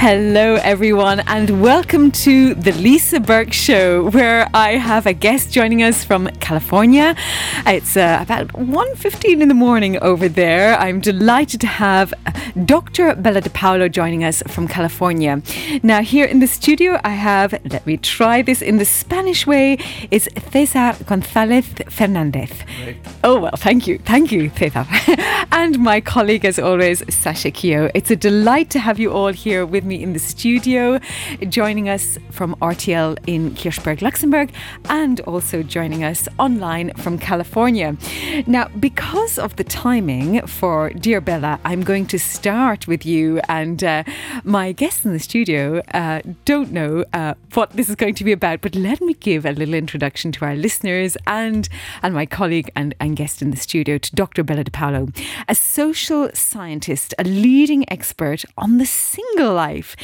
Hello, everyone, and welcome to the Lisa Burke Show, where I have a guest joining us from California. It's uh, about 1.15 in the morning over there. I'm delighted to have Dr. Bella DePaulo joining us from California. Now, here in the studio, I have, let me try this in the Spanish way, is Cesar Gonzalez Fernandez. Oh, well, thank you. Thank you, Cesar. and my colleague, as always, Sasha Keogh. It's a delight to have you all here with me me in the studio, joining us from RTL in Kirchberg, Luxembourg, and also joining us online from California. Now, because of the timing for Dear Bella, I'm going to start with you, and uh, my guests in the studio uh, don't know uh, what this is going to be about, but let me give a little introduction to our listeners and, and my colleague and, and guest in the studio, to Dr. Bella DePaulo, a social scientist, a leading expert on the single life life.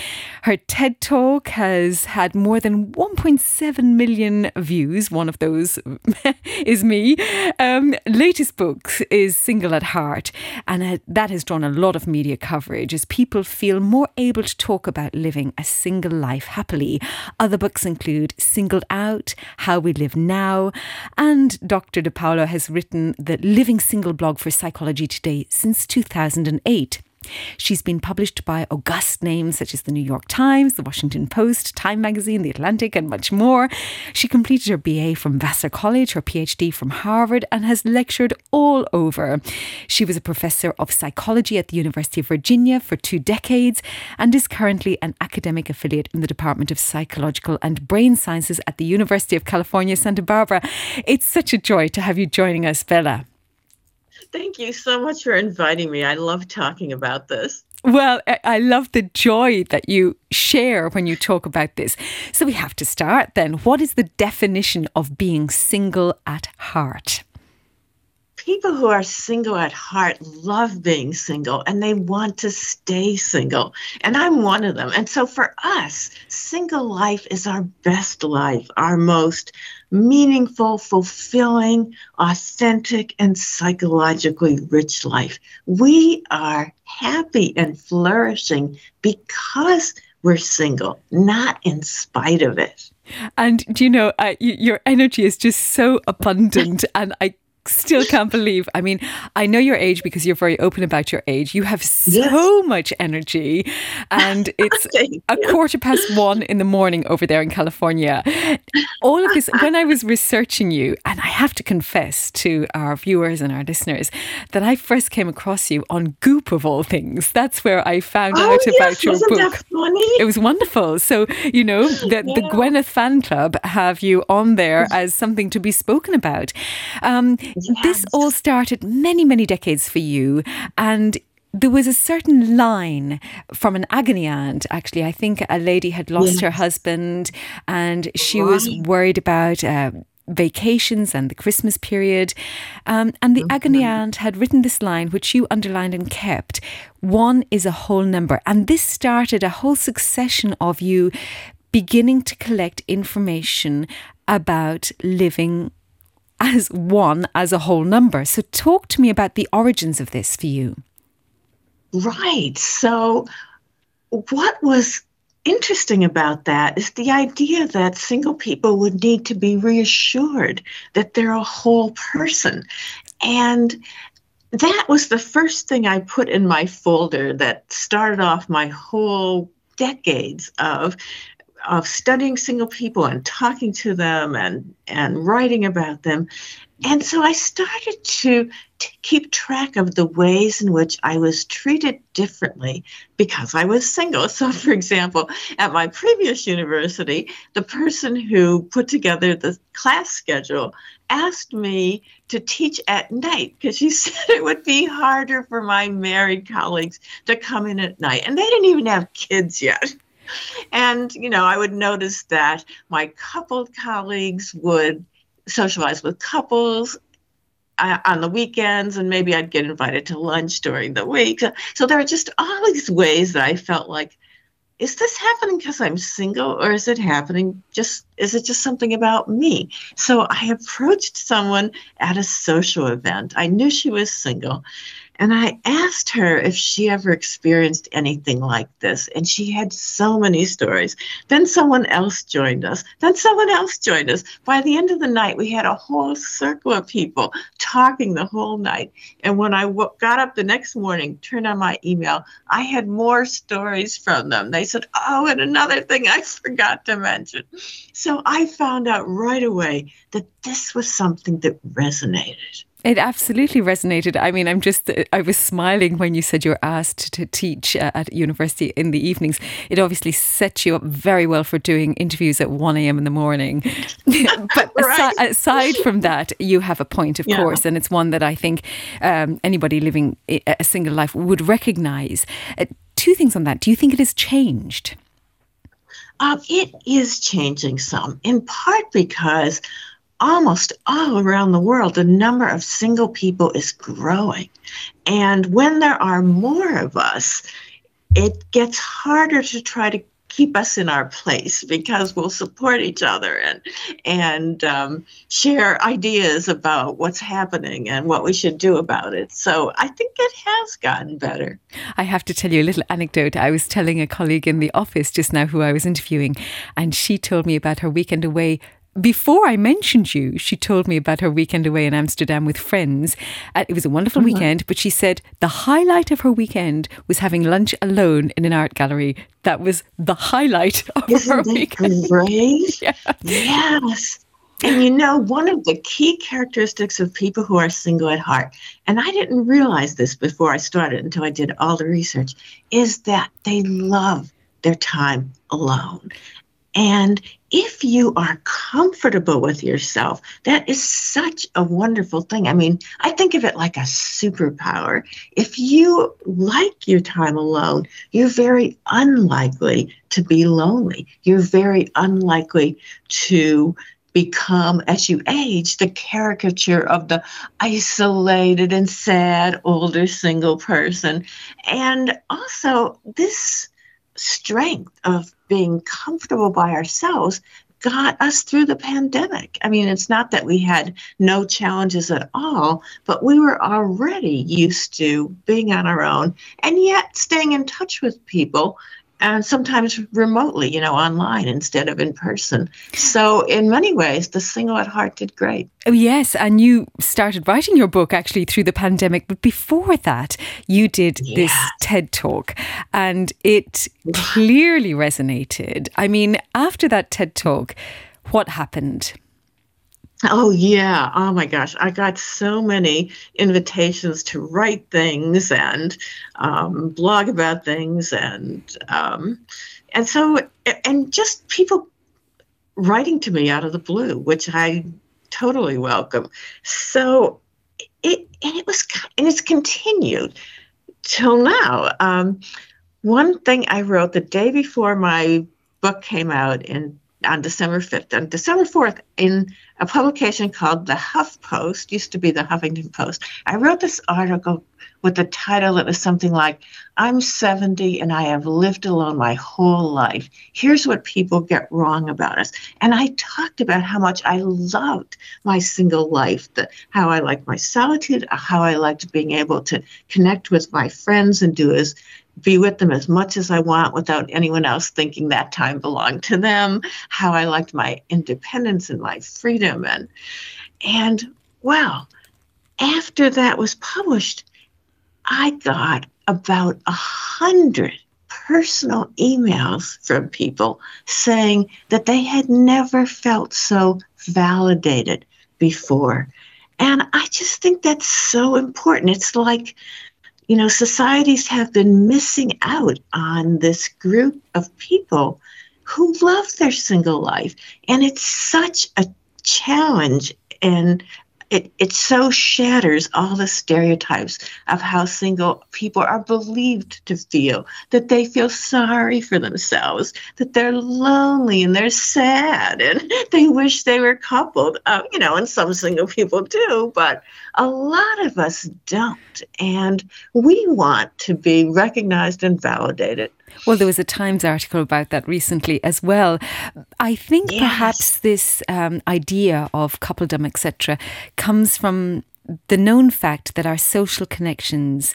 Her TED Talk has had more than 1.7 million views. One of those is me. Um, latest book is Single at Heart, and uh, that has drawn a lot of media coverage as people feel more able to talk about living a single life happily. Other books include Singled Out, How We Live Now, and Dr. DePaulo has written the Living Single blog for Psychology Today since 2008. She's been published by august names such as the New York Times, the Washington Post, Time Magazine, The Atlantic, and much more. She completed her BA from Vassar College, her PhD from Harvard, and has lectured all over. She was a professor of psychology at the University of Virginia for two decades and is currently an academic affiliate in the Department of Psychological and Brain Sciences at the University of California, Santa Barbara. It's such a joy to have you joining us, Bella. Thank you so much for inviting me. I love talking about this. Well, I love the joy that you share when you talk about this. So we have to start then. What is the definition of being single at heart? People who are single at heart love being single and they want to stay single. And I'm one of them. And so for us, single life is our best life, our most meaningful, fulfilling, authentic, and psychologically rich life. We are happy and flourishing because we're single, not in spite of it. And do you know, uh, your energy is just so abundant, and I still can't believe. I mean, I know your age because you're very open about your age. You have so yes. much energy, and it's a quarter past one in the morning over there in California. All of this, when I was researching you, and I have to confess to our viewers and our listeners that I first came across you on Goop of all things. That's where I found oh, out yes. about your book. It was wonderful. So, you know, the, yeah. the Gwyneth fan club have you on there as something to be spoken about. Um, Yes. This all started many, many decades for you. And there was a certain line from an agony aunt, actually. I think a lady had lost yes. her husband and she right. was worried about. Uh, vacations and the Christmas period. Um, and the mm-hmm. agony aunt had written this line, which you underlined and kept one is a whole number. And this started a whole succession of you beginning to collect information about living as one as a whole number. So, talk to me about the origins of this for you. Right. So, what was interesting about that is the idea that single people would need to be reassured that they're a whole person. And that was the first thing I put in my folder that started off my whole decades of of studying single people and talking to them and and writing about them. And so i started to, to keep track of the ways in which i was treated differently because i was single. So for example at my previous university the person who put together the class schedule asked me to teach at night because she said it would be harder for my married colleagues to come in at night. And they didn't even have kids yet and, you know, I would notice that my coupled colleagues would socialize with couples uh, on the weekends, and maybe I'd get invited to lunch during the week. So there are just all these ways that I felt like, is this happening because I'm single, or is it happening just, is it just something about me? So I approached someone at a social event. I knew she was single. And I asked her if she ever experienced anything like this. And she had so many stories. Then someone else joined us. Then someone else joined us. By the end of the night, we had a whole circle of people talking the whole night. And when I w- got up the next morning, turned on my email, I had more stories from them. They said, Oh, and another thing I forgot to mention. So I found out right away that this was something that resonated. It absolutely resonated. I mean, I'm just, I was smiling when you said you were asked to teach uh, at university in the evenings. It obviously sets you up very well for doing interviews at 1 a.m. in the morning. but right. aside, aside, from that, you have a point, of yeah. course, and it's one that I think um, anybody living a single life would recognize. Uh, two things on that. Do you think it has changed? Uh, it is changing some, in part because almost all around the world, the number of single people is growing. And when there are more of us, it gets harder to try to keep us in our place because we'll support each other and and um, share ideas about what's happening and what we should do about it. So I think it has gotten better. I have to tell you a little anecdote. I was telling a colleague in the office just now who I was interviewing, and she told me about her weekend away before I mentioned you, she told me about her weekend away in Amsterdam with friends. Uh, it was a wonderful mm-hmm. weekend, but she said the highlight of her weekend was having lunch alone in an art gallery. That was the highlight of Isn't her weekend. Great? yeah. Yes. And you know, one of the key characteristics of people who are single at heart, and I didn't realize this before I started until I did all the research, is that they love their time alone. And if you are comfortable with yourself, that is such a wonderful thing. I mean, I think of it like a superpower. If you like your time alone, you're very unlikely to be lonely. You're very unlikely to become, as you age, the caricature of the isolated and sad older single person. And also, this strength of being comfortable by ourselves got us through the pandemic. I mean, it's not that we had no challenges at all, but we were already used to being on our own and yet staying in touch with people and sometimes remotely, you know, online instead of in person. So, in many ways, the single at heart did great. Oh, yes. And you started writing your book actually through the pandemic. But before that, you did this TED talk and it clearly resonated. I mean, after that TED talk, what happened? Oh, yeah. Oh, my gosh. I got so many invitations to write things and um, blog about things. And, um, and so, and just people writing to me out of the blue, which I totally welcome. So it, and it was, and it's continued till now. Um, one thing I wrote the day before my book came out in on December 5th. On December 4th, in a publication called The Huff Post, used to be the Huffington Post, I wrote this article with the title that was something like, I'm 70 and I have lived alone my whole life. Here's what people get wrong about us. And I talked about how much I loved my single life, the, how I liked my solitude, how I liked being able to connect with my friends and do as be with them as much as I want without anyone else thinking that time belonged to them, how I liked my independence and my freedom and and well, after that was published, I got about a hundred personal emails from people saying that they had never felt so validated before. And I just think that's so important. It's like you know, societies have been missing out on this group of people who love their single life. And it's such a challenge and it, it so shatters all the stereotypes of how single people are believed to feel that they feel sorry for themselves that they're lonely and they're sad and they wish they were coupled uh, you know and some single people do but a lot of us don't. And we want to be recognized and validated well, there was a Times article about that recently as well. I think yes. perhaps this um, idea of coupledom, etc., comes from the known fact that our social connections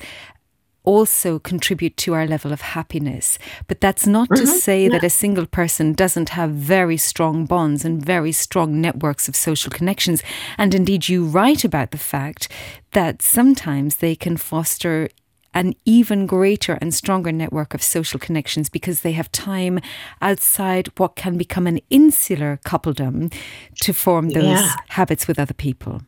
also contribute to our level of happiness. But that's not mm-hmm. to say yeah. that a single person doesn't have very strong bonds and very strong networks of social connections. And indeed, you write about the fact that sometimes they can foster an even greater and stronger network of social connections because they have time outside what can become an insular coupledom to form those yeah. habits with other people.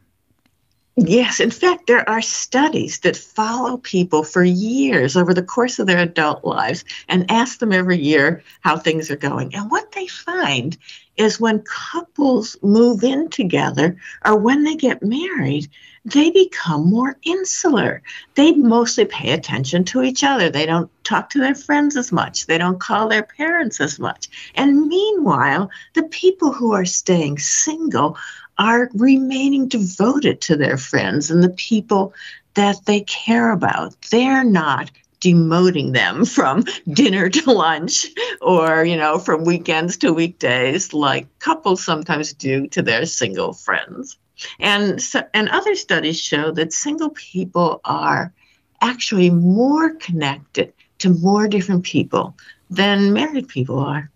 Yes, in fact, there are studies that follow people for years over the course of their adult lives and ask them every year how things are going. And what they find is when couples move in together or when they get married, they become more insular. They mostly pay attention to each other. They don't talk to their friends as much. They don't call their parents as much. And meanwhile, the people who are staying single are remaining devoted to their friends and the people that they care about. They're not demoting them from dinner to lunch or, you know, from weekends to weekdays like couples sometimes do to their single friends. And so, and other studies show that single people are actually more connected to more different people than married people are.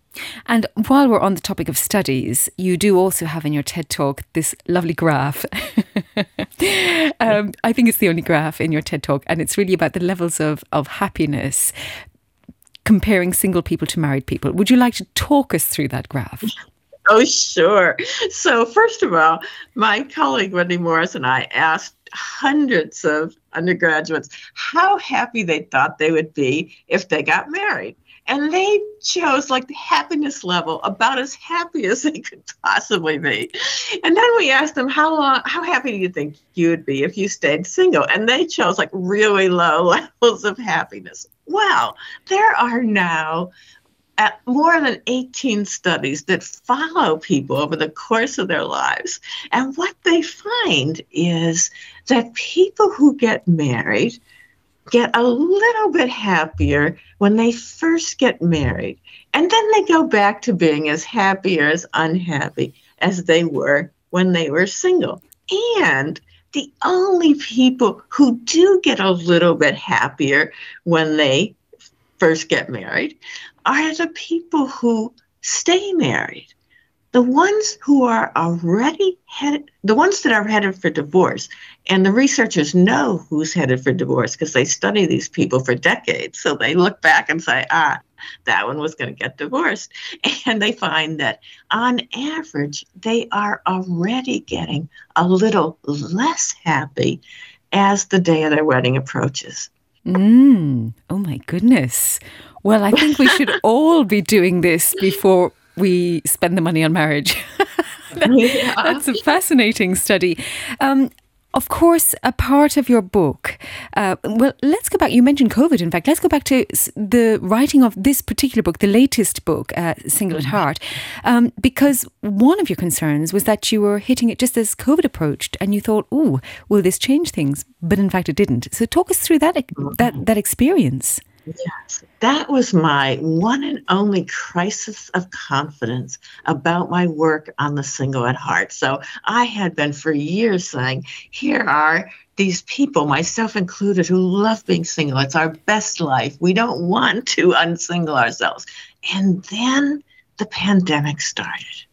And while we're on the topic of studies, you do also have in your TED talk this lovely graph. um, I think it's the only graph in your TED talk, and it's really about the levels of, of happiness comparing single people to married people. Would you like to talk us through that graph? Oh, sure. So, first of all, my colleague Wendy Morris and I asked hundreds of undergraduates how happy they thought they would be if they got married and they chose like the happiness level about as happy as they could possibly be. And then we asked them how long, how happy do you think you would be if you stayed single? And they chose like really low levels of happiness. Well, there are now at more than 18 studies that follow people over the course of their lives. And what they find is that people who get married get a little bit happier when they first get married. And then they go back to being as happy or as unhappy as they were when they were single. And the only people who do get a little bit happier when they first get married are the people who stay married the ones who are already headed, the ones that are headed for divorce, and the researchers know who's headed for divorce because they study these people for decades. So they look back and say, ah, that one was going to get divorced. And they find that on average, they are already getting a little less happy as the day of their wedding approaches. Mm. Oh my goodness. Well, I think we should all be doing this before we spend the money on marriage. that, that's a fascinating study. Um, of course, a part of your book. Uh, well, let's go back. You mentioned COVID. In fact, let's go back to the writing of this particular book, the latest book, uh, "Single at mm-hmm. Heart," um, because one of your concerns was that you were hitting it just as COVID approached, and you thought, "Oh, will this change things?" But in fact, it didn't. So, talk us through that that that experience. Yes, that was my one and only crisis of confidence about my work on the single at heart. So I had been for years saying, here are these people, myself included, who love being single. It's our best life. We don't want to unsingle ourselves. And then the pandemic started.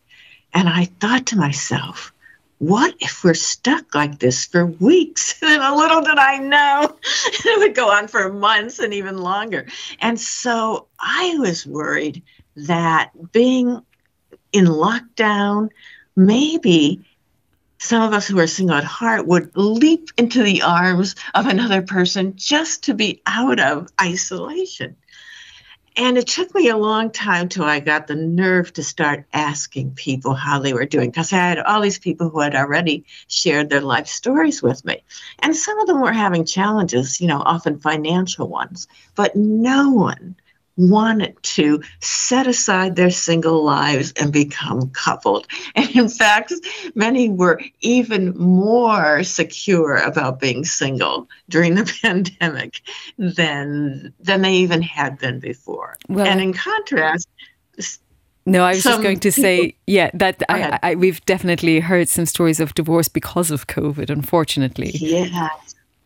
And I thought to myself, what if we're stuck like this for weeks? And a little did I know it would go on for months and even longer. And so I was worried that being in lockdown, maybe some of us who are single at heart would leap into the arms of another person just to be out of isolation. And it took me a long time till I got the nerve to start asking people how they were doing because I had all these people who had already shared their life stories with me. And some of them were having challenges, you know, often financial ones, but no one wanted to set aside their single lives and become coupled. And in fact, many were even more secure about being single during the pandemic than than they even had been before. Well, and in contrast, No, I was just going to say, yeah, that I, I, we've definitely heard some stories of divorce because of COVID, unfortunately. Yeah,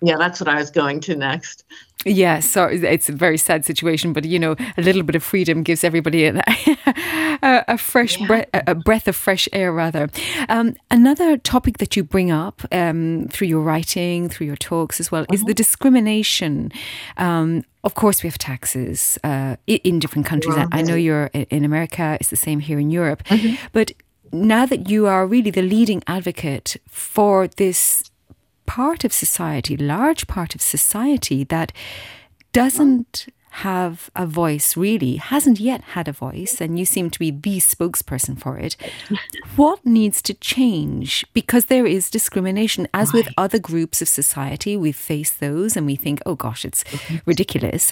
yeah, that's what I was going to next. Yeah, so it's a very sad situation, but you know, a little bit of freedom gives everybody a, a, a fresh yeah. breath, a breath of fresh air, rather. Um, another topic that you bring up um, through your writing, through your talks as well, mm-hmm. is the mm-hmm. discrimination. Um, of course, we have taxes uh, in different countries. I know you're in America; it's the same here in Europe. Mm-hmm. But now that you are really the leading advocate for this part of society, large part of society that doesn't have a voice really, hasn't yet had a voice, and you seem to be the spokesperson for it. What needs to change? Because there is discrimination, as right. with other groups of society, we face those and we think, oh gosh, it's ridiculous.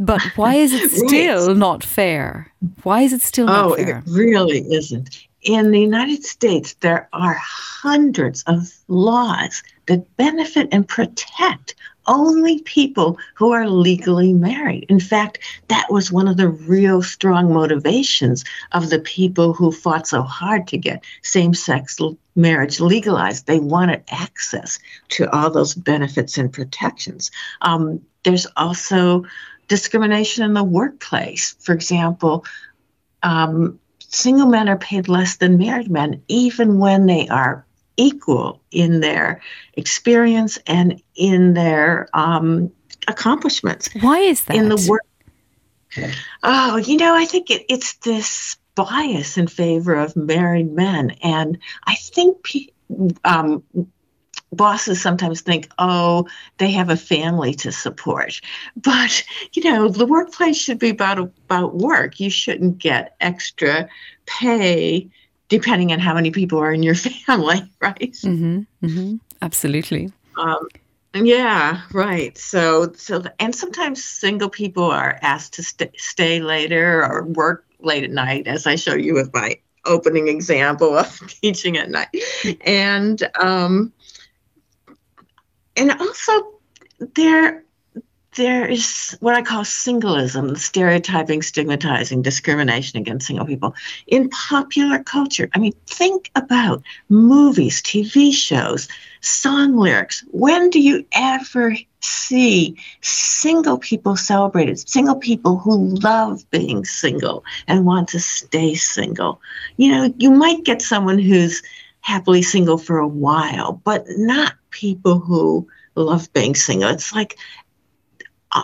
But why is it still right. not fair? Why is it still oh, not fair? Oh, it really isn't in the United States, there are hundreds of laws that benefit and protect only people who are legally married. In fact, that was one of the real strong motivations of the people who fought so hard to get same sex marriage legalized. They wanted access to all those benefits and protections. Um, there's also discrimination in the workplace. For example, um, single men are paid less than married men, even when they are equal in their experience and in their um, accomplishments. Why is that? In the work. Oh, you know, I think it, it's this bias in favor of married men, and I think um, bosses sometimes think, oh, they have a family to support. But, you know, the workplace should be about, about work. You shouldn't get extra pay depending on how many people are in your family, right? Mm-hmm, mm-hmm, absolutely. Um, yeah, right. So, so, and sometimes single people are asked to st- stay later or work late at night, as I show you with my opening example of teaching at night. And um, and also there there is what I call singleism, stereotyping, stigmatizing, discrimination against single people in popular culture. I mean, think about movies, TV shows, song lyrics. When do you ever see single people celebrated? Single people who love being single and want to stay single. You know, you might get someone who's happily single for a while, but not people who love being single. It's like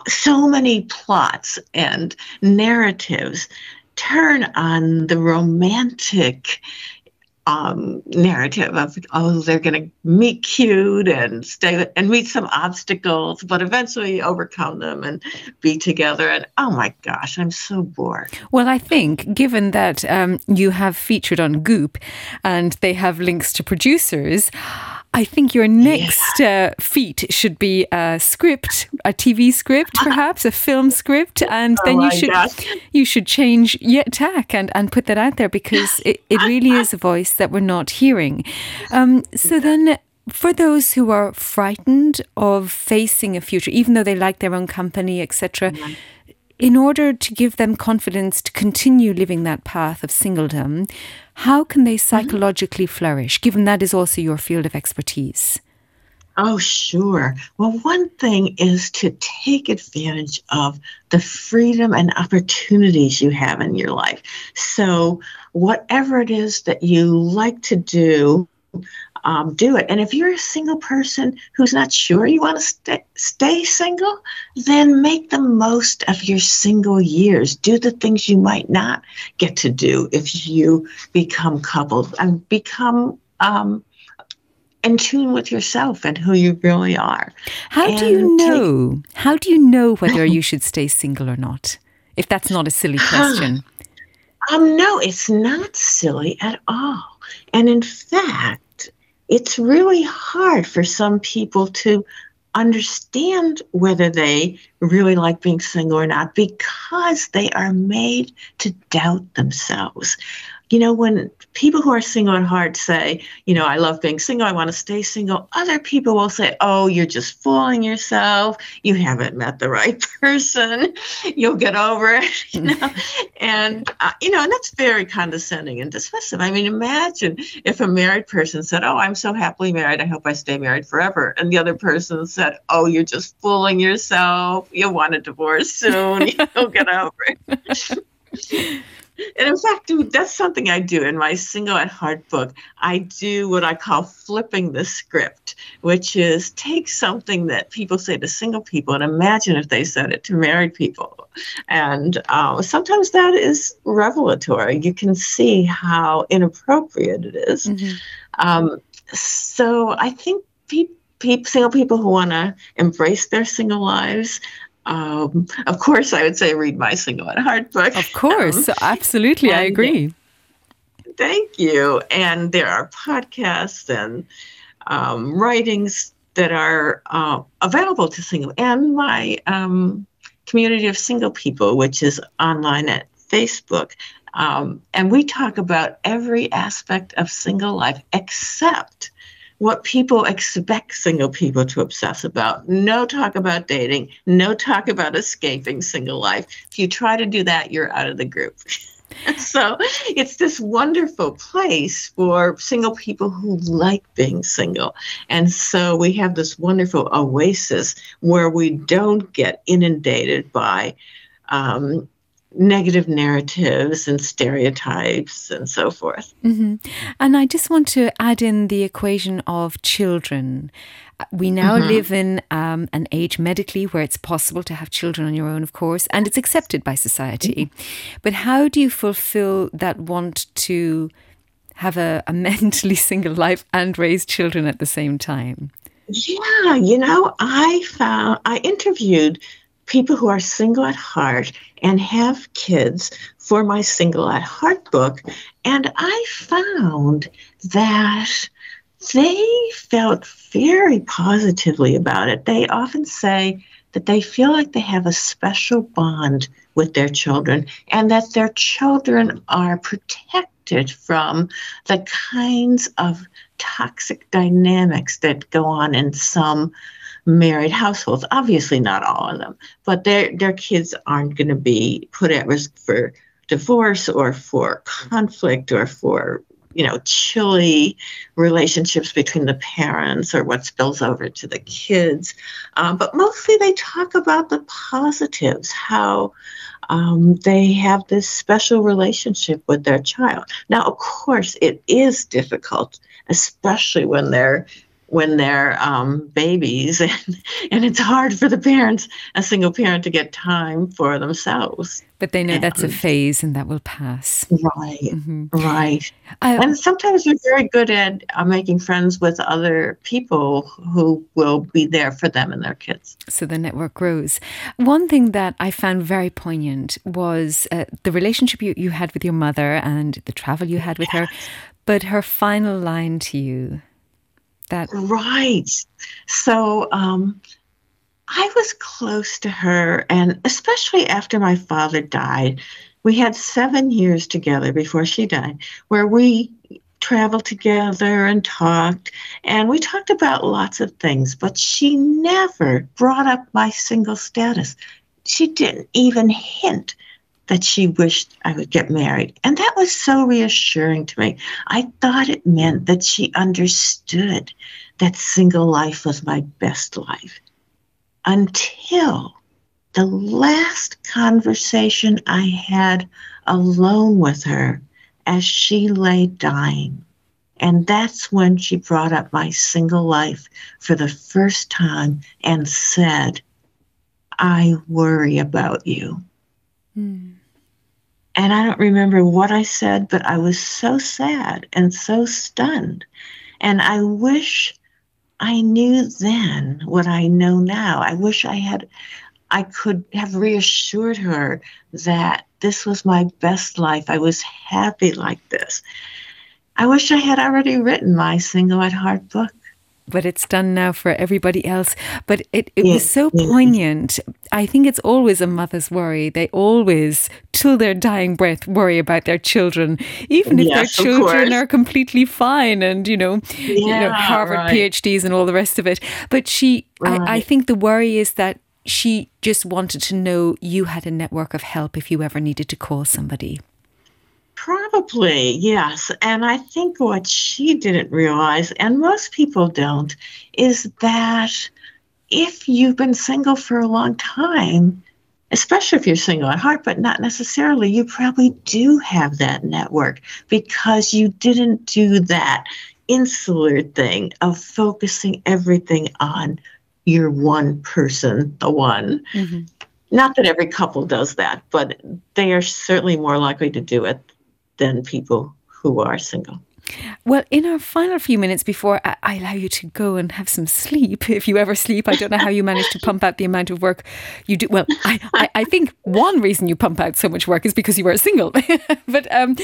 so many plots and narratives turn on the romantic um, narrative of oh they're going to meet cute and stay and meet some obstacles but eventually overcome them and be together. And oh my gosh i'm so bored. Well i think given that um, you have featured on goop and they have links to producers I think your next yeah. uh, feat should be a script, a TV script, perhaps a film script, and oh then you should you should change yet tack and, and put that out there because it, it really is a voice that we're not hearing. Um, so then, for those who are frightened of facing a future, even though they like their own company, etc. Mm-hmm in order to give them confidence to continue living that path of singledom, how can they mm-hmm. psychologically mm-hmm. flourish, given that is also your field of expertise? Oh, sure. Well, one thing is to take advantage of the freedom and opportunities you have in your life. So, whatever it is that you like to do, um, do it. And if you're a single person who's not sure you want to stay, stay single, then make the most of your single years. Do the things you might not get to do if you become coupled and become um, in tune with yourself and who you really are. How and do you know? Take, how do you know whether you should stay single or not? If that's not a silly question. Um, no, it's not silly at all. And in fact, it's really hard for some people to understand whether they really like being single or not because they are made to doubt themselves. You know, when people who are single at heart say, you know, I love being single, I want to stay single, other people will say, oh, you're just fooling yourself. You haven't met the right person. You'll get over it, you know. and, uh, you know, and that's very condescending and dismissive. I mean, imagine if a married person said, oh, I'm so happily married, I hope I stay married forever. And the other person said, oh, you're just fooling yourself. You'll want a divorce soon. You'll get over it. And in fact, that's something I do in my Single at Heart book. I do what I call flipping the script, which is take something that people say to single people and imagine if they said it to married people. And uh, sometimes that is revelatory. You can see how inappropriate it is. Mm-hmm. Um, so I think people single people who want to embrace their single lives um, of course, I would say read my single at heart book. Of course, um, absolutely, I agree. Thank you. And there are podcasts and um, writings that are uh, available to single and my um, community of single people, which is online at Facebook. Um, and we talk about every aspect of single life except what people expect single people to obsess about. No talk about dating, no talk about escaping single life. If you try to do that, you're out of the group. so it's this wonderful place for single people who like being single. And so we have this wonderful oasis where we don't get inundated by um, negative narratives and stereotypes and so forth. Mm-hmm. And I just want to add in the equation of children. We now mm-hmm. live in um, an age medically where it's possible to have children on your own, of course, and it's accepted by society. Mm-hmm. But how do you fulfill that want to have a, a mentally single life and raise children at the same time? Yeah, you know, I found, I interviewed people who are single at heart and have kids for my Single at Heart book. And I found that they felt very positively about it. They often say that they feel like they have a special bond with their children and that their children are protected from the kinds of toxic dynamics that go on in some married households. Obviously, not all of them, but their their kids aren't going to be put at risk for divorce or for conflict or for you know chilly relationships between the parents or what spills over to the kids. Um, but mostly, they talk about the positives, how. Um, they have this special relationship with their child. Now, of course, it is difficult, especially when they're when they're um, babies, and, and it's hard for the parents, a single parent, to get time for themselves. But they know and, that's a phase and that will pass. Right, mm-hmm. right. I, and sometimes they're very good at uh, making friends with other people who will be there for them and their kids. So the network grows. One thing that I found very poignant was uh, the relationship you, you had with your mother and the travel you had with yes. her, but her final line to you that? Right. So um, I was close to her, and especially after my father died, we had seven years together before she died, where we traveled together and talked, and we talked about lots of things, but she never brought up my single status. She didn't even hint that she wished I would get married. And that was so reassuring to me. I thought it meant that she understood that single life was my best life until the last conversation I had alone with her as she lay dying. And that's when she brought up my single life for the first time and said, I worry about you. Mm. And I don't remember what I said, but I was so sad and so stunned. And I wish I knew then what I know now. I wish I had, I could have reassured her that this was my best life. I was happy like this. I wish I had already written my single at heart book but it's done now for everybody else. But it, it was so poignant. I think it's always a mother's worry. They always, till their dying breath, worry about their children, even if yes, their children are completely fine and, you know, yeah, you know Harvard right. PhDs and all the rest of it. But she, right. I, I think the worry is that she just wanted to know you had a network of help if you ever needed to call somebody. Probably, yes. And I think what she didn't realize, and most people don't, is that if you've been single for a long time, especially if you're single at heart, but not necessarily, you probably do have that network because you didn't do that insular thing of focusing everything on your one person, the one. Mm-hmm. Not that every couple does that, but they are certainly more likely to do it than people who are single. Well, in our final few minutes before I allow you to go and have some sleep, if you ever sleep, I don't know how you manage to pump out the amount of work you do. Well, I, I, I think one reason you pump out so much work is because you are single, but um,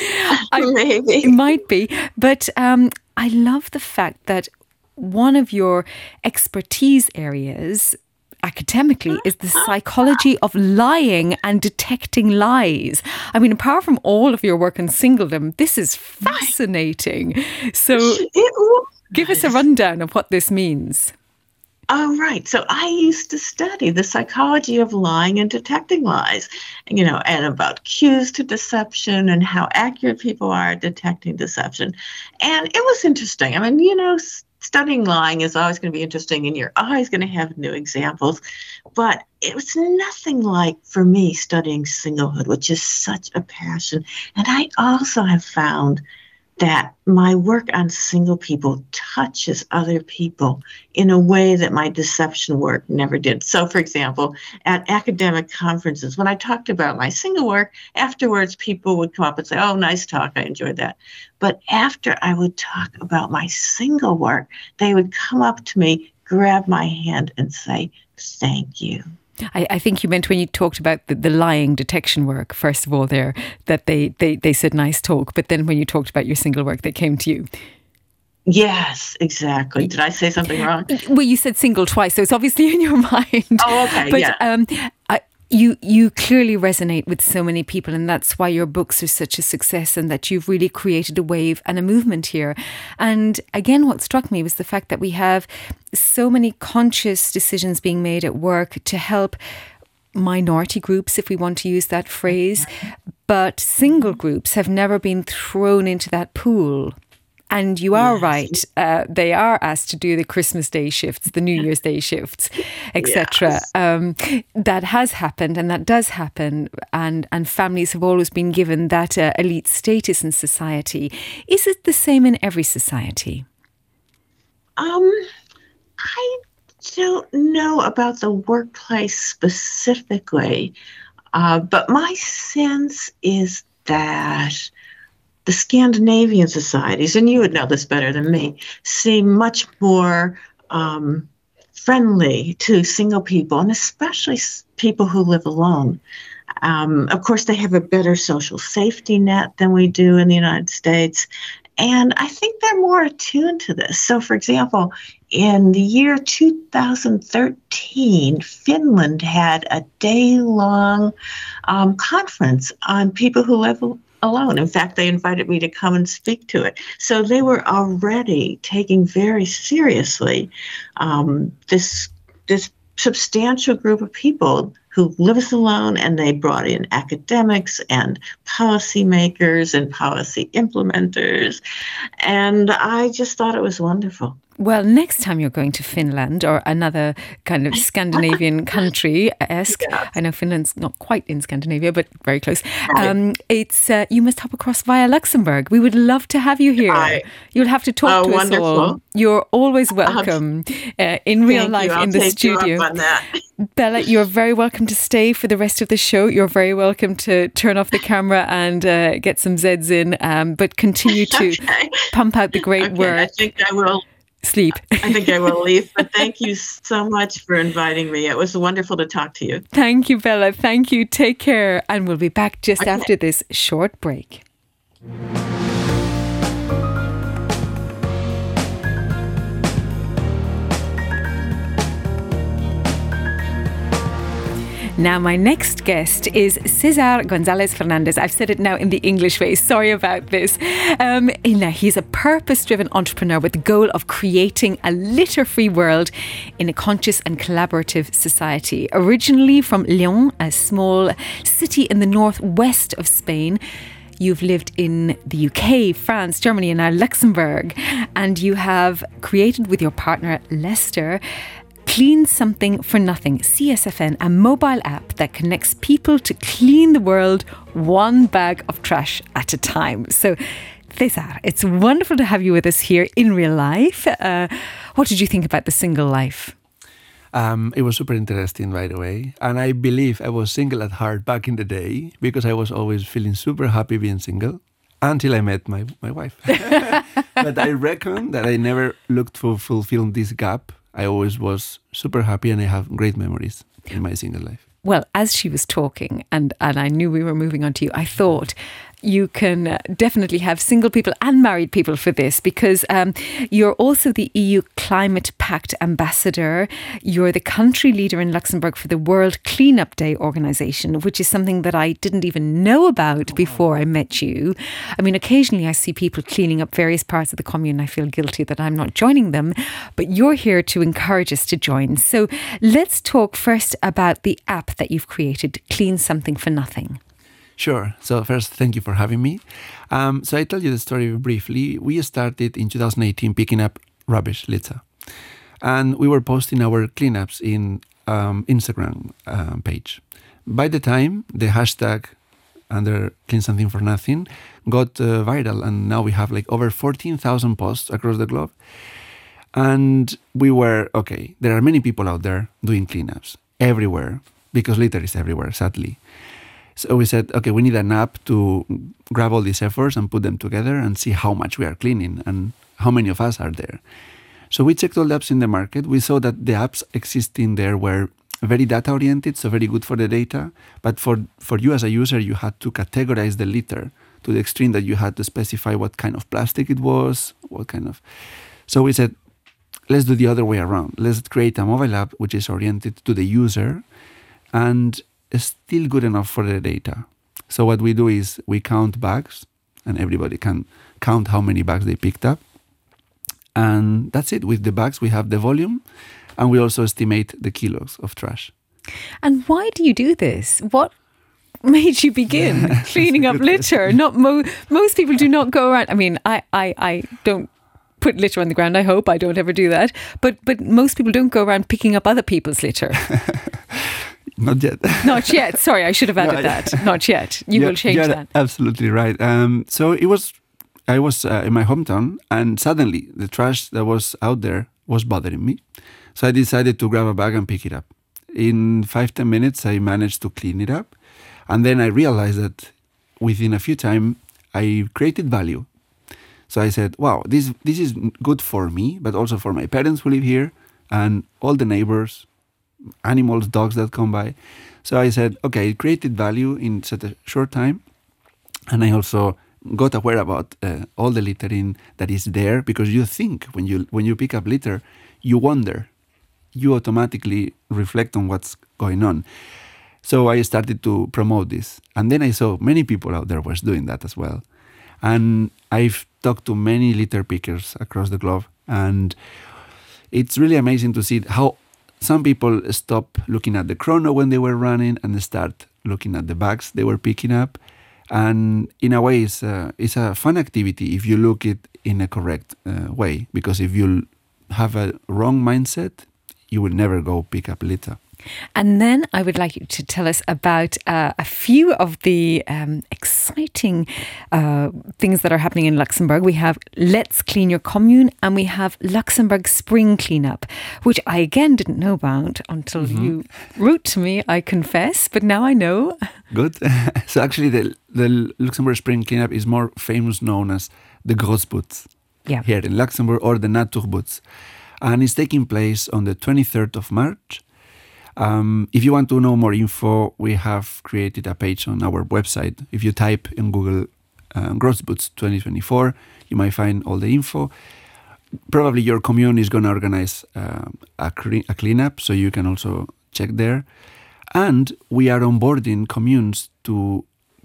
I, maybe it might be. But um, I love the fact that one of your expertise areas academically is the psychology of lying and detecting lies. I mean, apart from all of your work in singledom, this is fascinating. So, give us a rundown of what this means. Oh, right. So I used to study the psychology of lying and detecting lies, you know, and about cues to deception and how accurate people are at detecting deception. And it was interesting. I mean, you know, studying lying is always going to be interesting and you're always going to have new examples. But it was nothing like for me studying singlehood, which is such a passion. And I also have found that my work on single people touches other people in a way that my deception work never did. So, for example, at academic conferences, when I talked about my single work, afterwards people would come up and say, Oh, nice talk, I enjoyed that. But after I would talk about my single work, they would come up to me, grab my hand, and say, Thank you. I, I, think you meant when you talked about the, the, lying detection work, first of all, there, that they, they, they said nice talk, but then when you talked about your single work, they came to you. Yes, exactly. Did I say something wrong? Well, you said single twice, so it's obviously in your mind. Oh, okay. But yeah. um, I, you you clearly resonate with so many people and that's why your books are such a success and that you've really created a wave and a movement here. And again what struck me was the fact that we have so many conscious decisions being made at work to help minority groups if we want to use that phrase but single groups have never been thrown into that pool and you are yes. right; uh, they are asked to do the Christmas Day shifts, the New Year's Day shifts, etc. Yes. Um, that has happened, and that does happen, and and families have always been given that uh, elite status in society. Is it the same in every society? Um, I don't know about the workplace specifically, uh, but my sense is that the Scandinavian societies, and you would know this better than me, seem much more um, friendly to single people, and especially people who live alone. Um, of course, they have a better social safety net than we do in the United States. And I think they're more attuned to this. So, for example, in the year 2013, Finland had a day long um, conference on people who live alone. In fact, they invited me to come and speak to it. So they were already taking very seriously um, this this substantial group of people who lives alone, and they brought in academics and policymakers and policy implementers, and I just thought it was wonderful. Well, next time you're going to Finland or another kind of Scandinavian country esque, yes. I know Finland's not quite in Scandinavia, but very close. Um, it's uh, you must hop across via Luxembourg. We would love to have you here. I, You'll have to talk oh, to wonderful. us all. You're always welcome uh, in real life in the studio. Bella, you're very welcome to stay for the rest of the show. You're very welcome to turn off the camera and uh, get some Zeds in, um, but continue to okay. pump out the great okay, work. I think I will sleep. I think I will leave, but thank you so much for inviting me. It was wonderful to talk to you. Thank you, Bella. Thank you. Take care. And we'll be back just okay. after this short break. Now, my next guest is Cesar Gonzalez Fernandez. I've said it now in the English way. Sorry about this. Um, he's a purpose driven entrepreneur with the goal of creating a litter free world in a conscious and collaborative society. Originally from León, a small city in the northwest of Spain. You've lived in the UK, France, Germany, and now Luxembourg. And you have created with your partner, Lester, Clean Something for Nothing, CSFN, a mobile app that connects people to clean the world one bag of trash at a time. So, Cesar, it's wonderful to have you with us here in real life. Uh, what did you think about the single life? Um, it was super interesting right away. And I believe I was single at heart back in the day because I was always feeling super happy being single until I met my, my wife. but I reckon that I never looked for fulfilling this gap I always was super happy and I have great memories in my single life. Well, as she was talking, and, and I knew we were moving on to you, I thought you can definitely have single people and married people for this because um, you're also the EU Climate Pact ambassador. You're the country leader in Luxembourg for the World Cleanup Day organization, which is something that I didn't even know about before I met you. I mean, occasionally I see people cleaning up various parts of the commune. I feel guilty that I'm not joining them, but you're here to encourage us to join. So let's talk first about the app that you've created, Clean Something for Nothing. Sure. So first, thank you for having me. Um, so I tell you the story briefly. We started in 2018 picking up rubbish litter, and we were posting our cleanups in um, Instagram um, page. By the time the hashtag under Clean Something for Nothing got uh, viral, and now we have like over 14,000 posts across the globe. And we were okay. There are many people out there doing cleanups everywhere because litter is everywhere, sadly. So we said, okay, we need an app to grab all these efforts and put them together and see how much we are cleaning and how many of us are there. So we checked all the apps in the market. We saw that the apps existing there were very data oriented, so very good for the data. But for, for you as a user, you had to categorize the litter to the extreme that you had to specify what kind of plastic it was, what kind of. So we said, let's do the other way around. Let's create a mobile app which is oriented to the user and still good enough for the data. So what we do is we count bags, and everybody can count how many bags they picked up. And that's it. With the bags, we have the volume, and we also estimate the kilos of trash. And why do you do this? What made you begin cleaning up litter? Not mo- most people do not go around. I mean, I, I, I don't put litter on the ground. I hope I don't ever do that. But but most people don't go around picking up other people's litter. Not yet. Not yet. Sorry, I should have added that. Not yet. You will change that. Absolutely right. Um, so it was, I was uh, in my hometown, and suddenly the trash that was out there was bothering me. So I decided to grab a bag and pick it up. In five ten minutes, I managed to clean it up, and then I realized that within a few time, I created value. So I said, "Wow, this this is good for me, but also for my parents who live here, and all the neighbors, animals, dogs that come by. So I said, okay, it created value in such a short time. And I also got aware about uh, all the littering that is there because you think when you when you pick up litter, you wonder, you automatically reflect on what's going on. So I started to promote this, and then I saw many people out there was doing that as well, and I've talked to many litter pickers across the globe, and it's really amazing to see how some people stop looking at the chrono when they were running and start looking at the bags they were picking up. And in a way, it's a, it's a fun activity if you look it in a correct uh, way. Because if you have a wrong mindset, you will never go pick up litter. And then I would like you to tell us about uh, a few of the um, exciting uh, things that are happening in Luxembourg. We have Let's Clean Your Commune and we have Luxembourg Spring Cleanup, which I again didn't know about until mm-hmm. you wrote to me, I confess, but now I know. Good. so actually, the, the Luxembourg Spring Cleanup is more famous known as the Großputz yeah. here in Luxembourg or the Naturbutz. And it's taking place on the 23rd of March um, if you want to know more info, we have created a page on our website. If you type in Google uh, Boots 2024, you might find all the info. Probably your commune is going to organize uh, a, a cleanup, so you can also check there. And we are onboarding communes to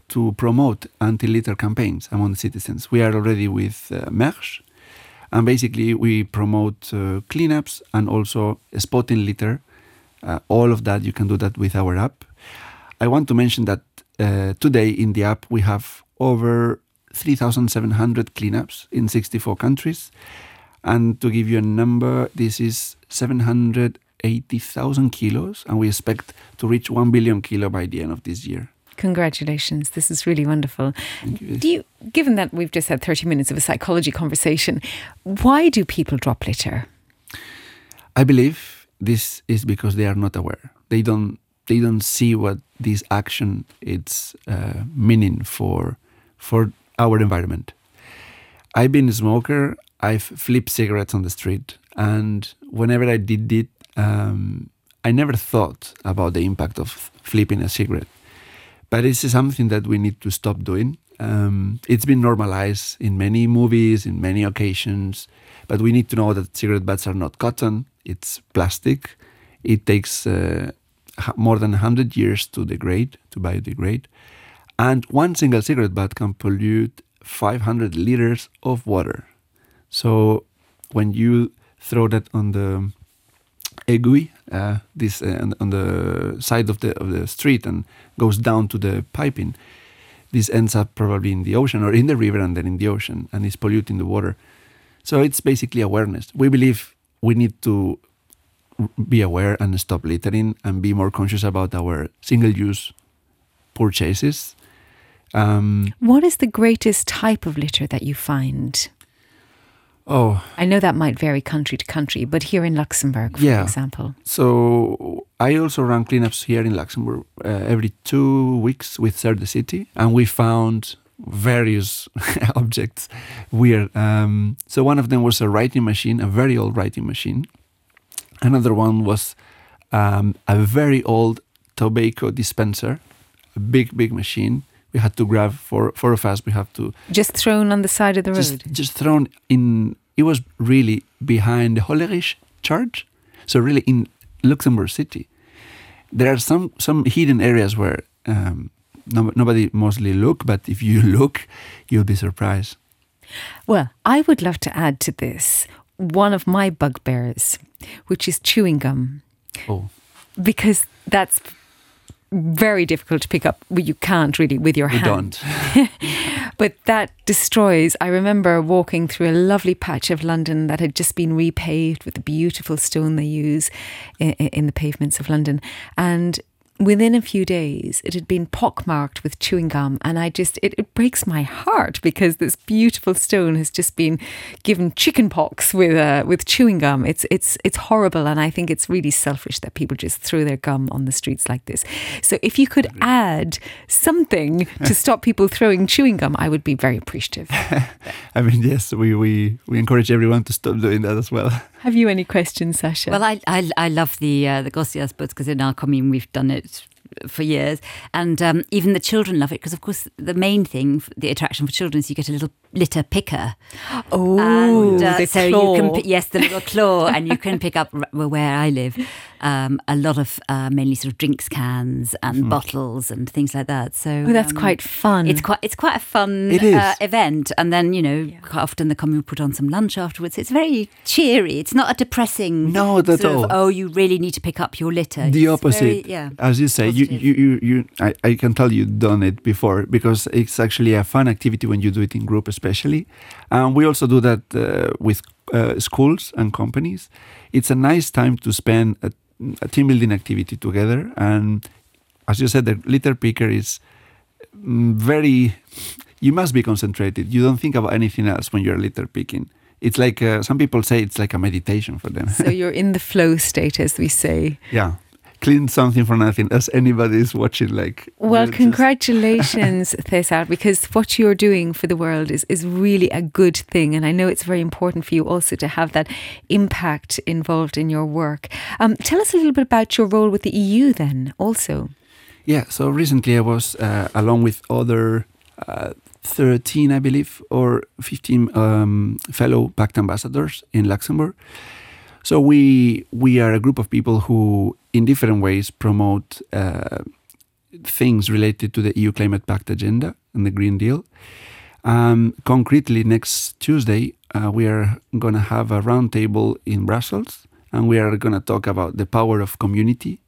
to promote anti-litter campaigns among citizens. We are already with uh, Mersch, and basically we promote uh, cleanups and also spotting litter. Uh, all of that you can do that with our app. I want to mention that uh, today in the app we have over 3,700 cleanups in 64 countries. And to give you a number, this is 780,000 kilos, and we expect to reach 1 billion kilo by the end of this year. Congratulations. This is really wonderful. you. Do you given that we've just had 30 minutes of a psychology conversation, why do people drop litter? I believe this is because they are not aware. They don't they don't see what this action is uh, meaning for for our environment. I've been a smoker. I've flipped cigarettes on the street, and whenever I did it, um, I never thought about the impact of flipping a cigarette. But is something that we need to stop doing. Um, it's been normalized in many movies, in many occasions, but we need to know that cigarette butts are not cotton, it's plastic. It takes uh, more than 100 years to degrade, to biodegrade. And one single cigarette butt can pollute 500 liters of water. So when you throw that on the aiguille, uh, this uh, on- on the side of the of the street and goes down to the piping, this ends up probably in the ocean or in the river and then in the ocean and is polluting the water. So it's basically awareness. We believe we need to be aware and stop littering and be more conscious about our single-use purchases. Um, What is the greatest type of litter that you find? Oh, I know that might vary country to country, but here in Luxembourg, for Yeah. example. So I also run cleanups here in Luxembourg uh, every two weeks with Serve the City, and we found various objects weird. Um, so one of them was a writing machine, a very old writing machine. Another one was um, a very old tobacco dispenser, a big, big machine. We had to grab four, four of us. We have to Just thrown on the side of the road. just just thrown in. It was really behind the Hollerich Church, so really in Luxembourg City. There are some some hidden areas where um, no, nobody mostly look, but if you look, you'll be surprised. Well, I would love to add to this one of my bugbears, which is chewing gum, Oh, because that's very difficult to pick up. Well, you can't really with your we hand. don't. But that destroys. I remember walking through a lovely patch of London that had just been repaved with the beautiful stone they use in, in the pavements of London. And within a few days, it had been pockmarked with chewing gum. And I just, it, it breaks my heart because this beautiful stone has just been given chicken pox with, uh, with chewing gum. It's, it's, it's horrible. And I think it's really selfish that people just throw their gum on the streets like this. So if you could add something to stop people throwing chewing gum, I would be very appreciative. I mean, yes, we, we, we encourage everyone to stop doing that as well. Have you any questions, Sasha? Well, I I, I love the uh, the Gossias books because in our commune we've done it for years, and um, even the children love it because, of course, the main thing, the attraction for children is you get a little litter picker. oh, and uh, the so claw. you can yes the little claw and you can pick up well, where I live um, a lot of uh, mainly sort of drinks cans and bottles and things like that so Oh, that's um, quite fun. it's quite it's quite a fun Uh, event and then you know quite often the commune put on some lunch afterwards it's very cheery it's not a depressing No, at sort of, all. oh you really need to pick up your litter the It's opposite. very- yeah As you say, you, you, you, you I, I can tell you've done it before because it's actually a fun activity when you do it in group, especially. And we also do that uh, with uh, schools and companies. It's a nice time to spend a, a team building activity together. And as you said, the litter picker is mm, very, you must be concentrated. You don't think about anything else when you're litter picking. It's like, uh, some people say it's like a meditation for them. so you're in the flow state, as we say. Yeah. Clean something for nothing as anybody is watching like Well, congratulations, Cesar, because what you're doing for the world is, is really a good thing. And I know it's very important for you also to have that impact involved in your work. Um, tell us a little bit about your role with the EU then, also. Yeah, so recently I was uh, along with other uh, 13, I believe, or 15 um, fellow PACT ambassadors in Luxembourg. So we we are a group of people who in different ways promote uh, things related to the EU Climate Pact agenda and the Green Deal. Um, concretely, next Tuesday, uh, we are going to have a roundtable in Brussels and we are going to talk about the power of community.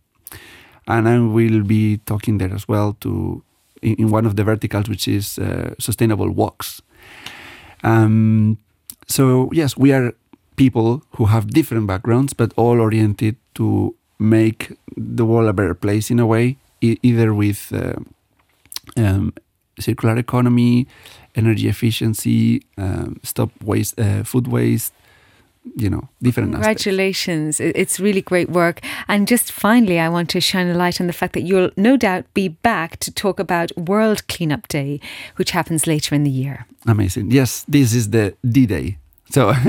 And I will be talking there as well to in, in one of the verticals, which is uh, sustainable walks. Um, so yes, we are people who have different backgrounds, but all oriented to make the world a better place in a way, e- either with uh, um, circular economy, energy efficiency, um, stop waste, uh, food waste, you know, different Congratulations. Aspects. It's really great work. And just finally, I want to shine a light on the fact that you'll no doubt be back to talk about World Cleanup Day, which happens later in the year. Amazing. Yes, this is the D Day. So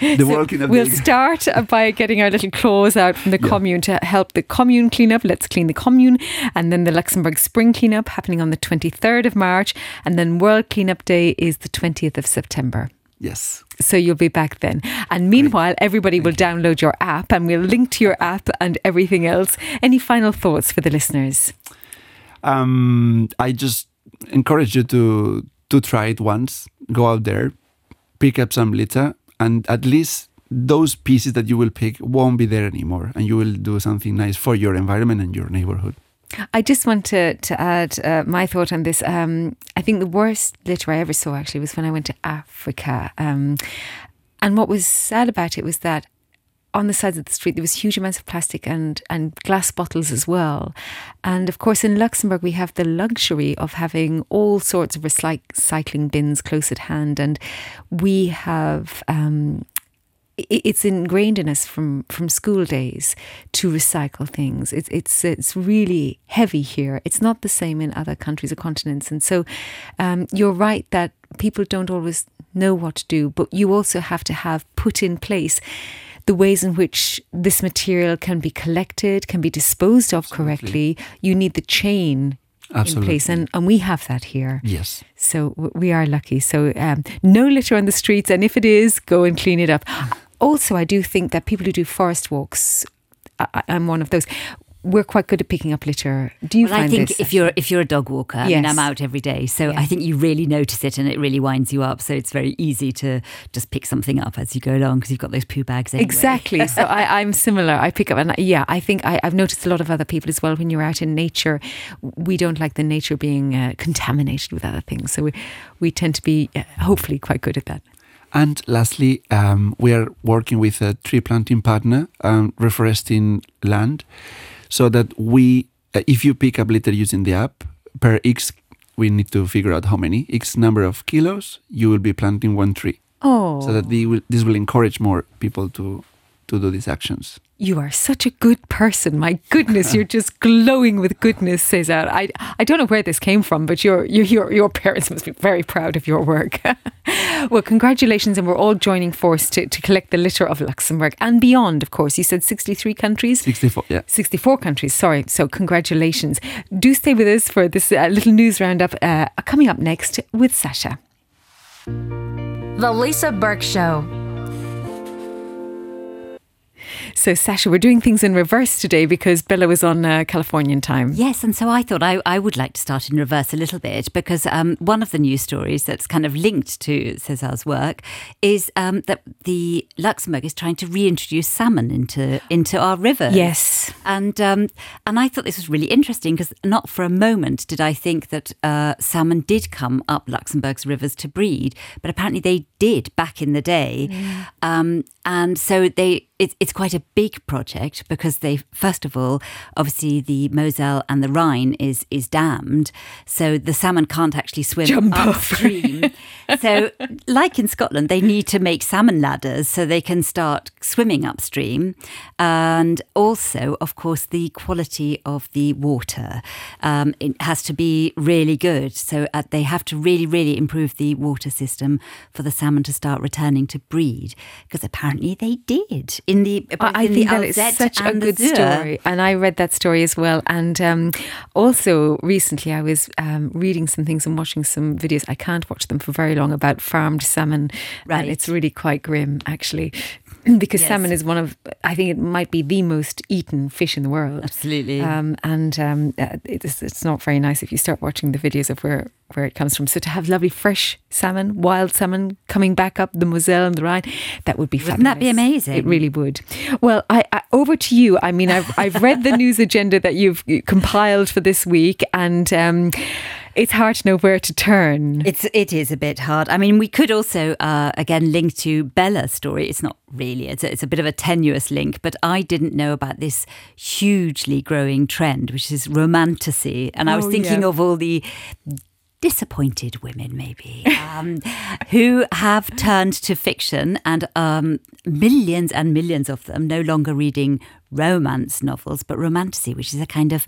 the so World Cleanup We'll start by getting our little claws out from the yeah. commune to help the commune clean up. Let's clean the commune. And then the Luxembourg Spring Cleanup happening on the 23rd of March. And then World Cleanup Day is the 20th of September. Yes. So you'll be back then. And meanwhile, everybody Thank will download your app and we'll link to your app and everything else. Any final thoughts for the listeners? Um, I just encourage you to to try it once. Go out there, pick up some litter, and at least those pieces that you will pick won't be there anymore, and you will do something nice for your environment and your neighborhood. I just want to, to add uh, my thought on this. Um, I think the worst litter I ever saw actually was when I went to Africa. Um, and what was sad about it was that on the sides of the street there was huge amounts of plastic and, and glass bottles as well. And of course, in Luxembourg, we have the luxury of having all sorts of recycling bins close at hand. And we have um, it's ingrained in us from from school days to recycle things. It's it's it's really heavy here. It's not the same in other countries or continents, and so um, you're right that people don't always know what to do, but you also have to have put in place the ways in which this material can be collected, can be disposed of Absolutely. correctly. You need the chain Absolutely. in place, and, and we have that here. Yes. So we are lucky. So um, no litter on the streets, and if it is, go and clean it up. Also, I do think that people who do forest walks, I, I'm one of those we're quite good at picking up litter. Do you well, find I think this? if you're if you're a dog walker, yes. I mean, I'm out every day, so I think you really notice it, and it really winds you up. So it's very easy to just pick something up as you go along because you've got those poo bags. Anyway. Exactly. so I, am similar. I pick up, and yeah, I think I, have noticed a lot of other people as well. When you're out in nature, we don't like the nature being uh, contaminated with other things, so we we tend to be uh, hopefully quite good at that. And lastly, um, we are working with a tree planting partner, um, reforesting land so that we, uh, if you pick up litter using the app, per X, we need to figure out how many X number of kilos you will be planting one tree. Oh, so that will, this will encourage more people to to do these actions. You are such a good person. My goodness, you're just glowing with goodness, Cesar. I I don't know where this came from, but your your your, your parents must be very proud of your work. well, congratulations, and we're all joining force to, to collect the litter of Luxembourg and beyond. Of course, you said 63 countries. 64, yeah. 64 countries. Sorry. So congratulations. Do stay with us for this uh, little news roundup uh, coming up next with Sasha. The Lisa Burke Show. So, Sasha, we're doing things in reverse today because Bella was on uh, Californian time. Yes, and so I thought I, I would like to start in reverse a little bit because um, one of the news stories that's kind of linked to Cesar's work is um, that the Luxembourg is trying to reintroduce salmon into into our rivers. Yes, and um, and I thought this was really interesting because not for a moment did I think that uh, salmon did come up Luxembourg's rivers to breed, but apparently they did back in the day, mm. um, and so they it's it's quite a big project because they first of all obviously the Moselle and the Rhine is is dammed, so the salmon can't actually swim Jump upstream. so like in Scotland, they need to make salmon ladders so they can start swimming upstream, and also of course the quality of the water um, it has to be really good. So uh, they have to really really improve the water system for the salmon to start returning to breed because apparently they did in the. I in think that is such a good story, and I read that story as well. And um, also recently, I was um, reading some things and watching some videos. I can't watch them for very long about farmed salmon, right? it's really quite grim, actually. because Yes. salmon is one of, I think it might be the most eaten fish in the world. Absolutely. Um, and um, uh, it's, it's not very nice if you start watching the videos of where, where it comes from. So to have lovely fresh salmon, wild salmon coming back up the Moselle and the Rhine, that would be Wouldn't that be amazing? It really would. Well, I, I, over to you. I mean, I've, I've read the news agenda that you've compiled for this week, and um, it's hard to know where to turn. It's it is a bit hard. I mean, we could also uh, again link to Bella's story. It's not really. It's a, it's a bit of a tenuous link, but I didn't know about this hugely growing trend, which is romantasy. And I was Oh, thinking yeah. of all the disappointed women, maybe, um, who have turned to fiction, and um, millions and millions of them no longer reading romance novels, but romantasy, which is a kind of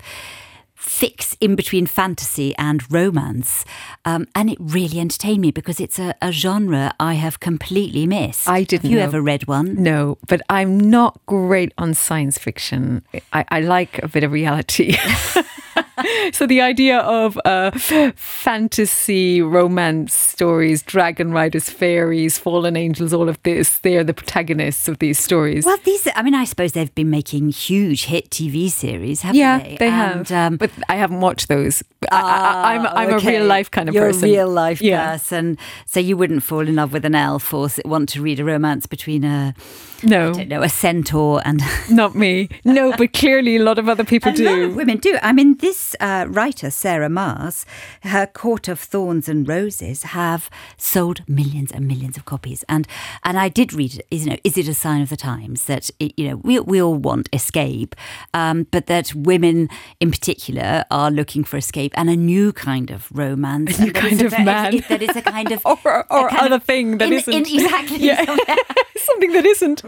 fix in between fantasy and romance. Um, and it really entertained me because it's a, a genre I have completely missed. I didn't Have you know. ever read one? No, but I'm not great on science fiction. I, I like a bit of reality. so the idea of uh, fantasy romance stories, dragon riders, fairies, fallen angels, all of this, they're the protagonists of these stories. Well, these, I mean, I suppose they've been making huge hit TV series, haven't yeah, they? they And, have. um, I haven't watched those. I, I, I'm, I'm a real life kind of You're person. a real life Yeah. person. So you wouldn't fall in love with an elf or want to read a romance between a, No, I don't know, a centaur and. not me. No, but clearly a lot of other people A do. women do. I mean, this uh, writer, Sarah Maas, her Court of Thorns and Roses have sold millions and millions of copies. And and I did read, it, you know, is it a sign of the times that, it, you know, we, we all want escape, um, but that women in particular are looking for escape and a new kind of romance. A new kind a of very- man. That is a kind of... or a or kind other of- thing that not exactly. Yeah. Something that isn't. So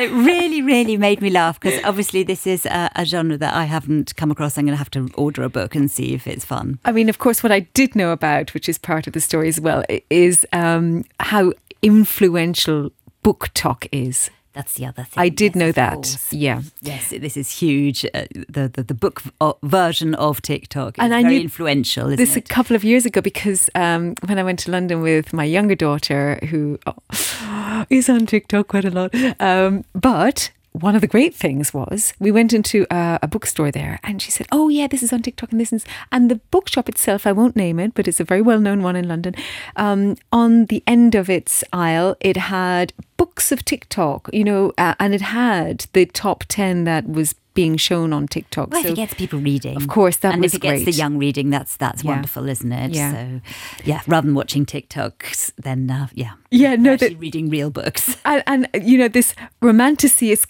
it really, really made me laugh because obviously this is a, a genre that I haven't come across. I'm going to have to order a book and see if it's fun. I mean, of course, what I did know about, which is part of the story as well, is um, how influential BookTok is. That's the other thing. I did Yes, know that. course. Yeah. Yes, this is huge. Uh, the, the the book uh, version of TikTok is And I very knew influential, This a couple of years ago because um, when I went to London with my younger daughter, who oh, is on TikTok quite a lot, um, but one of the great things was we went into a, a bookstore there and she said, Oh, yeah, this is on TikTok and this is. And the bookshop itself, I won't name it, but it's a very well known one in London. Um, on the end of its aisle, it had books of TikTok, you know, uh, and it had the top 10 that was being shown on TikTok. Well, if So- it gets people reading, Of course, that and was if it gets the young reading, that's that's Yeah. wonderful, isn't it? Yeah. So, yeah, rather than watching TikToks, then uh, yeah, Yeah, no, actually that- reading real books. and, and you know this romantasy has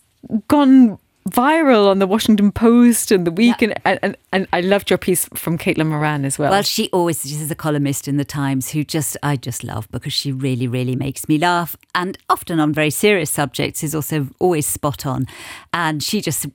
gone viral on the Washington Post and the Week, and, and and I loved your piece from Caitlin Moran as well. Well, she always she's a columnist in the Times who just I just love because she really really makes me laugh and often on very serious subjects is also always spot on. And she just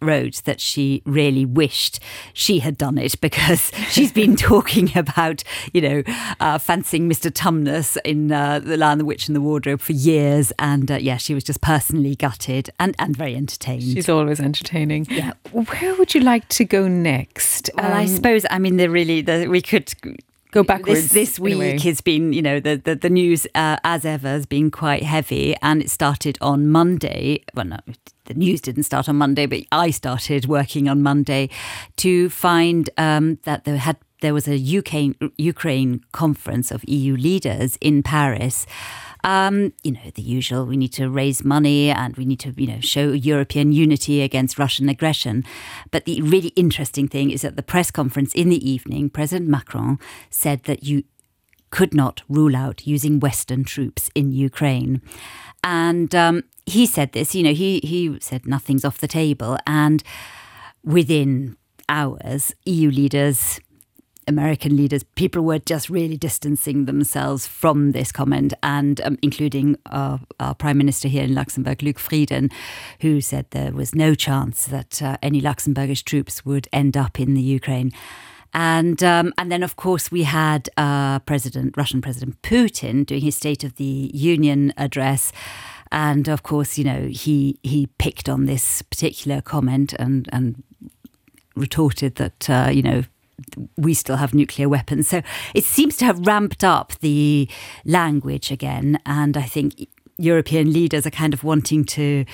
wrote that she really wished she had done it because she's been talking about you know uh, fancying Mr. Tumnus in uh, The Lion, the Witch, and the Wardrobe for years, and uh, yeah, she was just personally gutted and and very entertained. She's always entertaining. Yeah. Where would you like to go next? Well, I Um, suppose I mean the really the, we could Go backwards This, this in a way. week has been you know the the, the news uh, as ever has been quite heavy, and it started on Monday. Well, no, the news didn't start on Monday, but I started working on Monday to find um, that there had there was a UK Ukraine conference of EU leaders in Paris. Um, you know, the usual, we need to raise money and we need to, you know, show European unity against Russian aggression. But the really interesting thing is at the press conference in the evening, President Macron said that you could not rule out using Western troops in Ukraine. And um, he said this, you know, he, he said nothing's off the table. And within hours, EU leaders, American leaders, people were just really distancing themselves from this comment, and um, including our, our Prime Minister here in Luxembourg, Luc Frieden, who said there was no chance that uh, any Luxembourgish troops would end up in the Ukraine. And um, and then of course we had uh, President Russian President Putin doing his State of the Union address, and of course you know he he picked on this particular comment and and retorted that uh, you know we still have nuclear weapons. So it seems to have ramped up the language again, and I think European leaders are kind of wanting to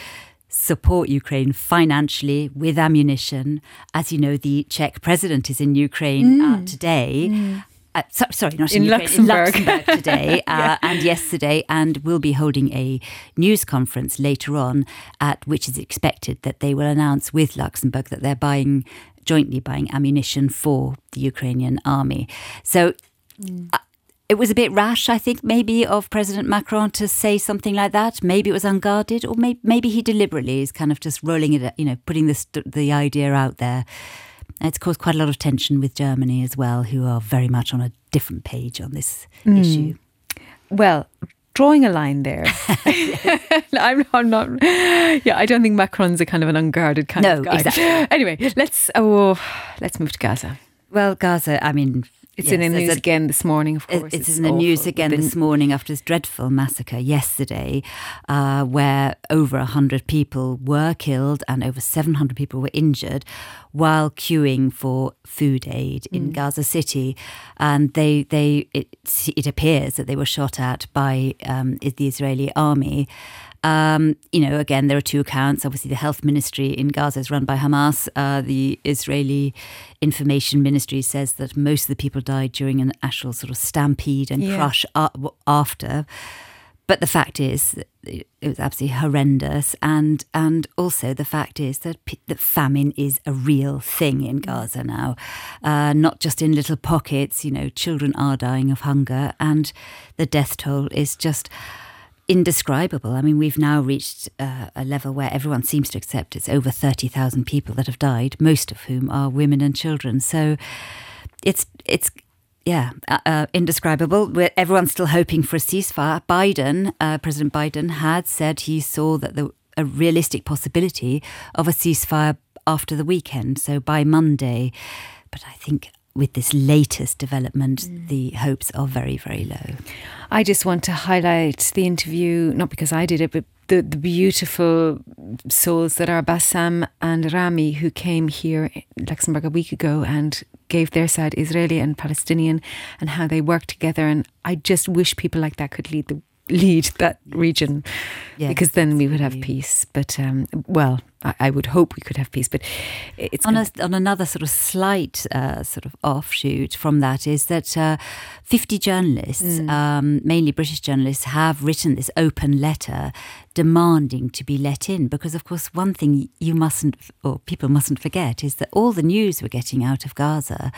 support Ukraine financially with ammunition. As you know, the Czech president is in Ukraine uh, today. Uh, so, sorry, not in, In Ukraine, Luxembourg. in Luxembourg today uh, and yesterday, and will be holding a news conference later on, at which is expected that they will announce with Luxembourg that they're buying jointly buying ammunition for the Ukrainian army. So. uh, it was a bit rash, I think, maybe of President Macron to say something like that. Maybe it was unguarded, or maybe, maybe he deliberately is kind of just rolling it, you know, putting the the idea out there. It's caused quite a lot of tension with Germany as well, who are very much on a different page on this issue. Well, drawing a line there. I'm, I'm not. Yeah, I don't think Macron's a kind of an unguarded kind No, of guy. exactly. Anyway, let's oh, let's move to Gaza. Well, Gaza, I mean, It's in the news a- again this morning. Of It- course, It's, in the news again this morning after this dreadful massacre yesterday, uh, where over 100 people were killed and over 700 people were injured while queuing for food aid in Gaza City. And they, they it, it appears that they were shot at by um, the Israeli army. Um, you know, again, there are two accounts. Obviously, the health ministry in Gaza is run by Hamas. Uh, the Israeli information ministry says that most of the people died during an actual sort of stampede and Yeah. crush after. But the fact is, it was absolutely horrendous, and and also the fact is that that famine is a real thing in Gaza now, uh, not just in little pockets. You know, children are dying of hunger, and the death toll is just indescribable. I mean, we've now reached uh, a level where everyone seems to accept it's over 30,000 people that have died, most of whom are women and children. So it's, it's, yeah, uh, uh, indescribable. We're, everyone's still hoping for a ceasefire. Biden, uh, President Biden, had said he saw that the a realistic possibility of a ceasefire after the weekend, so by Monday. But I think with this latest development, mm. the hopes are very, very low. I just want to highlight the interview, not because I did it, but the, the beautiful souls that are Bassam and Rami, who came here in Luxembourg a week ago and gave their side, Israeli and Palestinian, and how they work together. And I just wish people like that could lead the lead that region Yes, because then we would have peace but um, well I, I would hope we could have peace but it's on, a, on another sort of slight uh, sort of offshoot from that is that uh, 50 journalists, um, mainly British journalists, have written this open letter demanding to be let in. Because, of course, one thing you mustn't, or people mustn't forget, is that all the news we're getting out of Gaza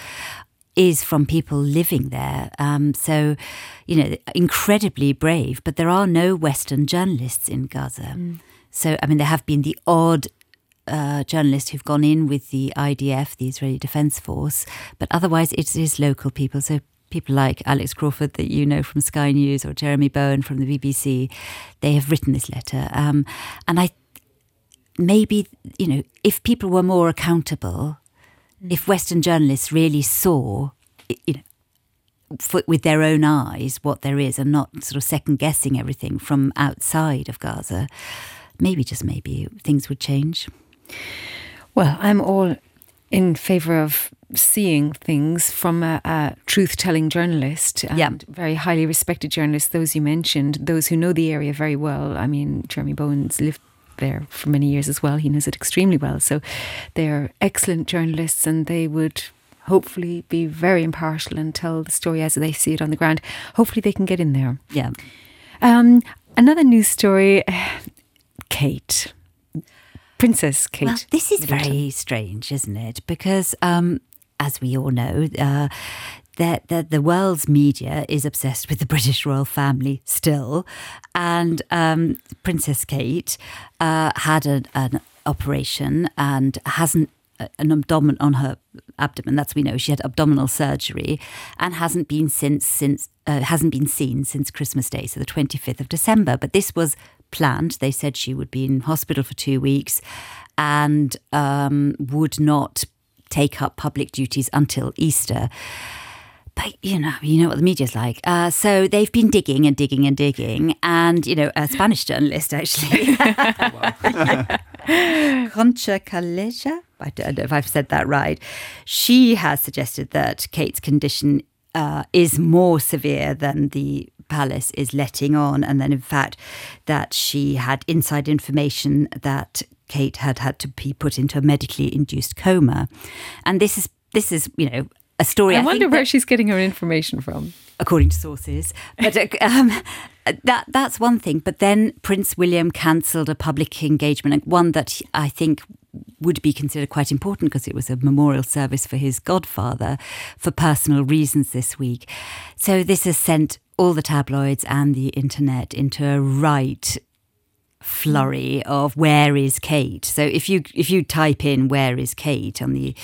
is from people living there. Um, so, you know, incredibly brave, but there are no Western journalists in Gaza. So, I mean, there have been the odd uh, journalists who've gone in with the IDF, the Israeli Defense Force, but otherwise it is local people. So people like Alex Crawford that you know from Sky News or Jeremy Bowen from the BBC, they have written this letter. Um, and I maybe, you know, if people were more accountable, if Western journalists really saw, you know, for, with their own eyes what there is and not sort of second guessing everything from outside of Gaza, maybe just maybe things would change. Well, I'm all in favour of seeing things from a, a truth-telling journalist and Yeah. very highly respected journalists. Those you mentioned, those who know the area very well. I mean, Jeremy Bowen's lived there for many years as well. He knows it extremely well. So they're excellent journalists, and they would hopefully be very impartial and tell the story as they see it on the ground. Hopefully, they can get in there. Yeah. Um, another news story: Kate, Princess Kate. Well, this is very strange, isn't it? Because, um, as we all know, uh, that the, the world's media is obsessed with the British royal family still, and um, Princess Kate uh, had a, an operation and hasn't uh, an abdomen on her abdomen. That's we know she had abdominal surgery and hasn't been since since uh, hasn't been seen since Christmas Day, so the twenty fifth of December. But this was planned. They said she would be in hospital for two weeks and um, would not take up public duties until Easter. But you know, you know what the media's like. Uh, so they've been digging and digging and digging, and you know, a Spanish journalist actually, Concha Calleja. I don't know if I've said that right. She has suggested that Kate's condition uh, is more severe than the Palace is letting on, and then in fact that she had inside information that Kate had had to be put into a medically induced coma, and this is this is you know a story. I, I wonder where that- she's getting her information from. according to sources. But uh, um, that that's one thing. But then Prince William cancelled a public engagement, one that I think would be considered quite important because it was a memorial service for his godfather for personal reasons this week. So this has sent all the tabloids and the internet into a right flurry of where is Kate. So if you if you type in where is Kate on the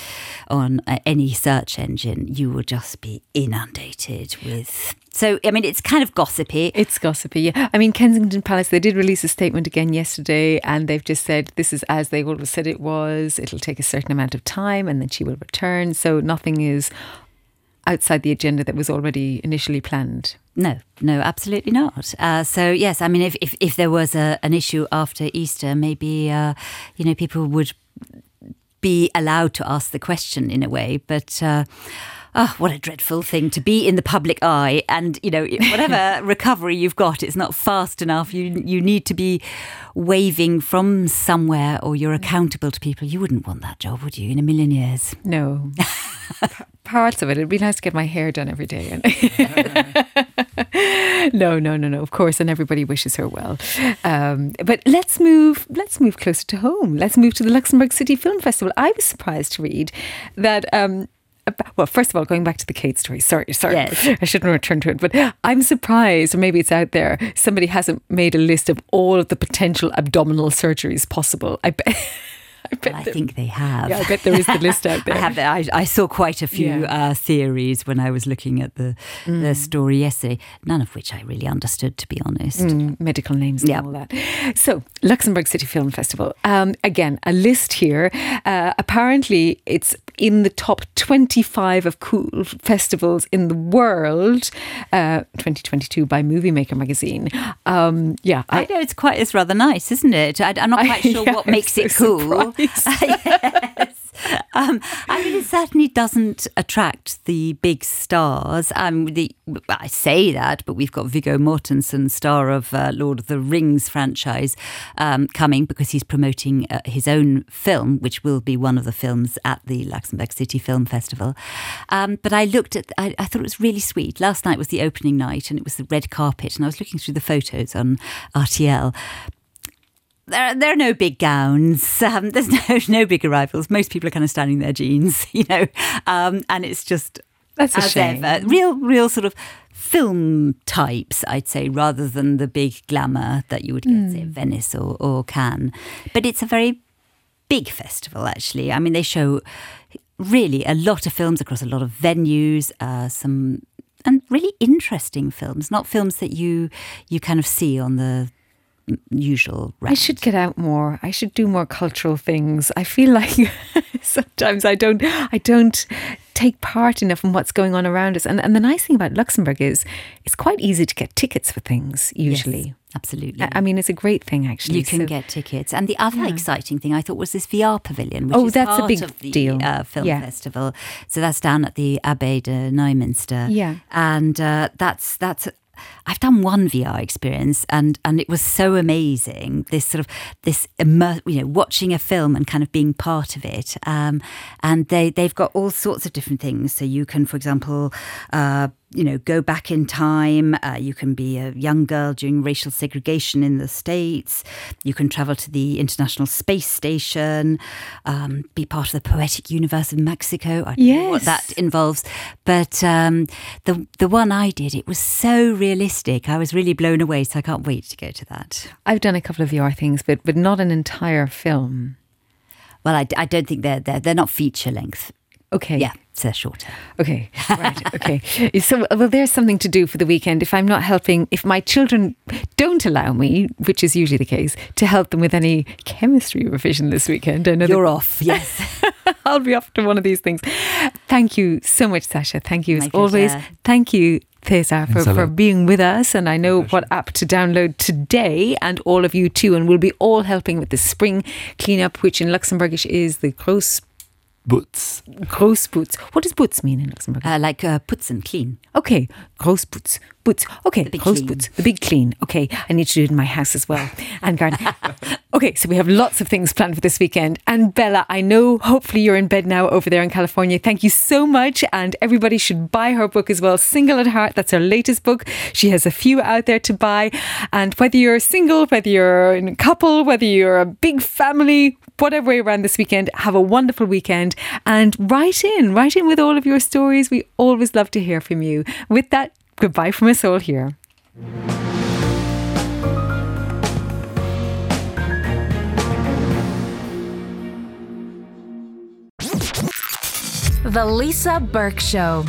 on uh, any search engine, you will just be inundated with. So I mean, it's kind of gossipy. It's gossipy, yeah. I mean, Kensington Palace, they did release a statement again yesterday and they've just said this is as they always said it was. It'll take a certain amount of time and then she will return. So nothing is outside the agenda that was already initially planned. No, no, absolutely not. Uh, so yes, I mean, if if, if there was a, an issue after Easter, maybe uh, you know people would be allowed to ask the question in a way, but. Uh, Oh, what a dreadful thing to be in the public eye, and you know whatever recovery you've got, it's not fast enough. You you need to be waving from somewhere, or you're accountable to people. You wouldn't want that job, would you? In a million years. No. P- Parts of it. It'd be nice to get my hair done every day. no, no, no, no. Of course, and everybody wishes her well. Um, but let's move. Let's move closer to home. Let's move to the Luxembourg City Film Festival. I was surprised to read that. Um, well, first of all, going back to the Kate story. Sorry, sorry. Yes. I shouldn't return to it, but I'm surprised, or maybe it's out there. Somebody hasn't made a list of all of the potential abdominal surgeries possible. I bet. I bet. I there- think they have. yeah, I bet there is the list out there. I have. I, I saw quite a few Yeah. uh, theories when I was looking at the Mm. the story yesterday. None of which I really understood, to be honest. Mm, medical names and Yeah. all that. So, Luxembourg City Film Festival. Um, again, a list here. Uh, apparently, it's in the top 25 of cool festivals in the world, uh, 2022 by Movie Maker magazine. Um, yeah, I know it's quite. It's rather nice, isn't it? I, am not quite sure yeah, what makes so it cool. yes. Um, I mean, it certainly doesn't attract the big stars. Um, the I say that, but we've got Viggo Mortensen, star of uh, Lord of the Rings franchise, um, coming because he's promoting uh, his own film, which will be one of the films at the Luxembourg City Film Festival. Um, but I looked at, I, I thought it was really sweet. Last night was the opening night, and it was the red carpet, and I was looking through the photos on RTL there, there are no big gowns. Um, there's no no big arrivals. Most people are kind of standing in their jeans, you know, um, and it's just That's a shame. ever, real real sort of film types, I'd say, rather than the big glamour that you would get say at Venice or, or Cannes. But it's a very big festival, actually. I mean, they show really a lot of films across a lot of venues, uh, some and really interesting films, not films that you you kind of see on the usual. I should get out more. I should do more cultural things. I feel like sometimes I don't I don't take part enough in what's going on around us. And and the nice thing about Luxembourg is it's quite easy to get tickets for things usually. Yes, absolutely. I mean, it's a great thing actually. you can So- get tickets. And the other exciting thing I thought was this VR pavilion, which Oh, is that's a big of the deal. Uh, film Yeah. festival. So that's down at the Abbaye de Neumünster. Yeah. and uh, that's that's. I've done one VR experience, and and it was so amazing. This sort of this immer- you know, watching a film and kind of being part of it. Um, and they they've got all sorts of different things. So you can, for example. Uh, you know, go back in time. Uh, you can be a young girl during racial segregation in the States. You can travel to the International Space Station, um, be part of the poetic universe of Mexico. I don't know what that involves. But um, the, the one I did, it was so realistic. I was really blown away. So I can't wait to go to that. I've done a couple of VR things, but but not an entire film. Well, I, I don't think they're, they're, they're not feature length. Okay. Yeah, they're uh, shorter. Okay, right. Okay. So, well, there's something to do for the weekend. If I'm not helping, if my children don't allow me, which is usually the case, to help them with any chemistry revision this weekend, I know You're off, yes. I'll be off to one of these things. Thank you so much, Sasha. Thank you as My always. pleasure. Thank you. Cesar, for, for being with us. And I know what app to download today, and all of you too. And we'll be all helping with the spring cleanup, which in Luxembourgish is the Gross Boots. Großputz. What does boots mean in Luxembourg? Uh, like uh, puts and clean. Okay, Großputz. Boots. Boots. Okay, big Großputz. The big clean. Okay, I need to do it in my house as well. And garden. okay, so we have lots of things planned for this weekend. And Bella, I know hopefully you're in bed now over there in California. Thank you so much. And everybody should buy her book as well, Single at Heart. That's her latest book. She has a few out there to buy. And whether you're single, whether you're in a couple, whether you're a big family, whatever way around this weekend, have a wonderful weekend and write in, write in with all of your stories. We always love to hear from you. With that, goodbye from us all here. The Lisa Burke Show.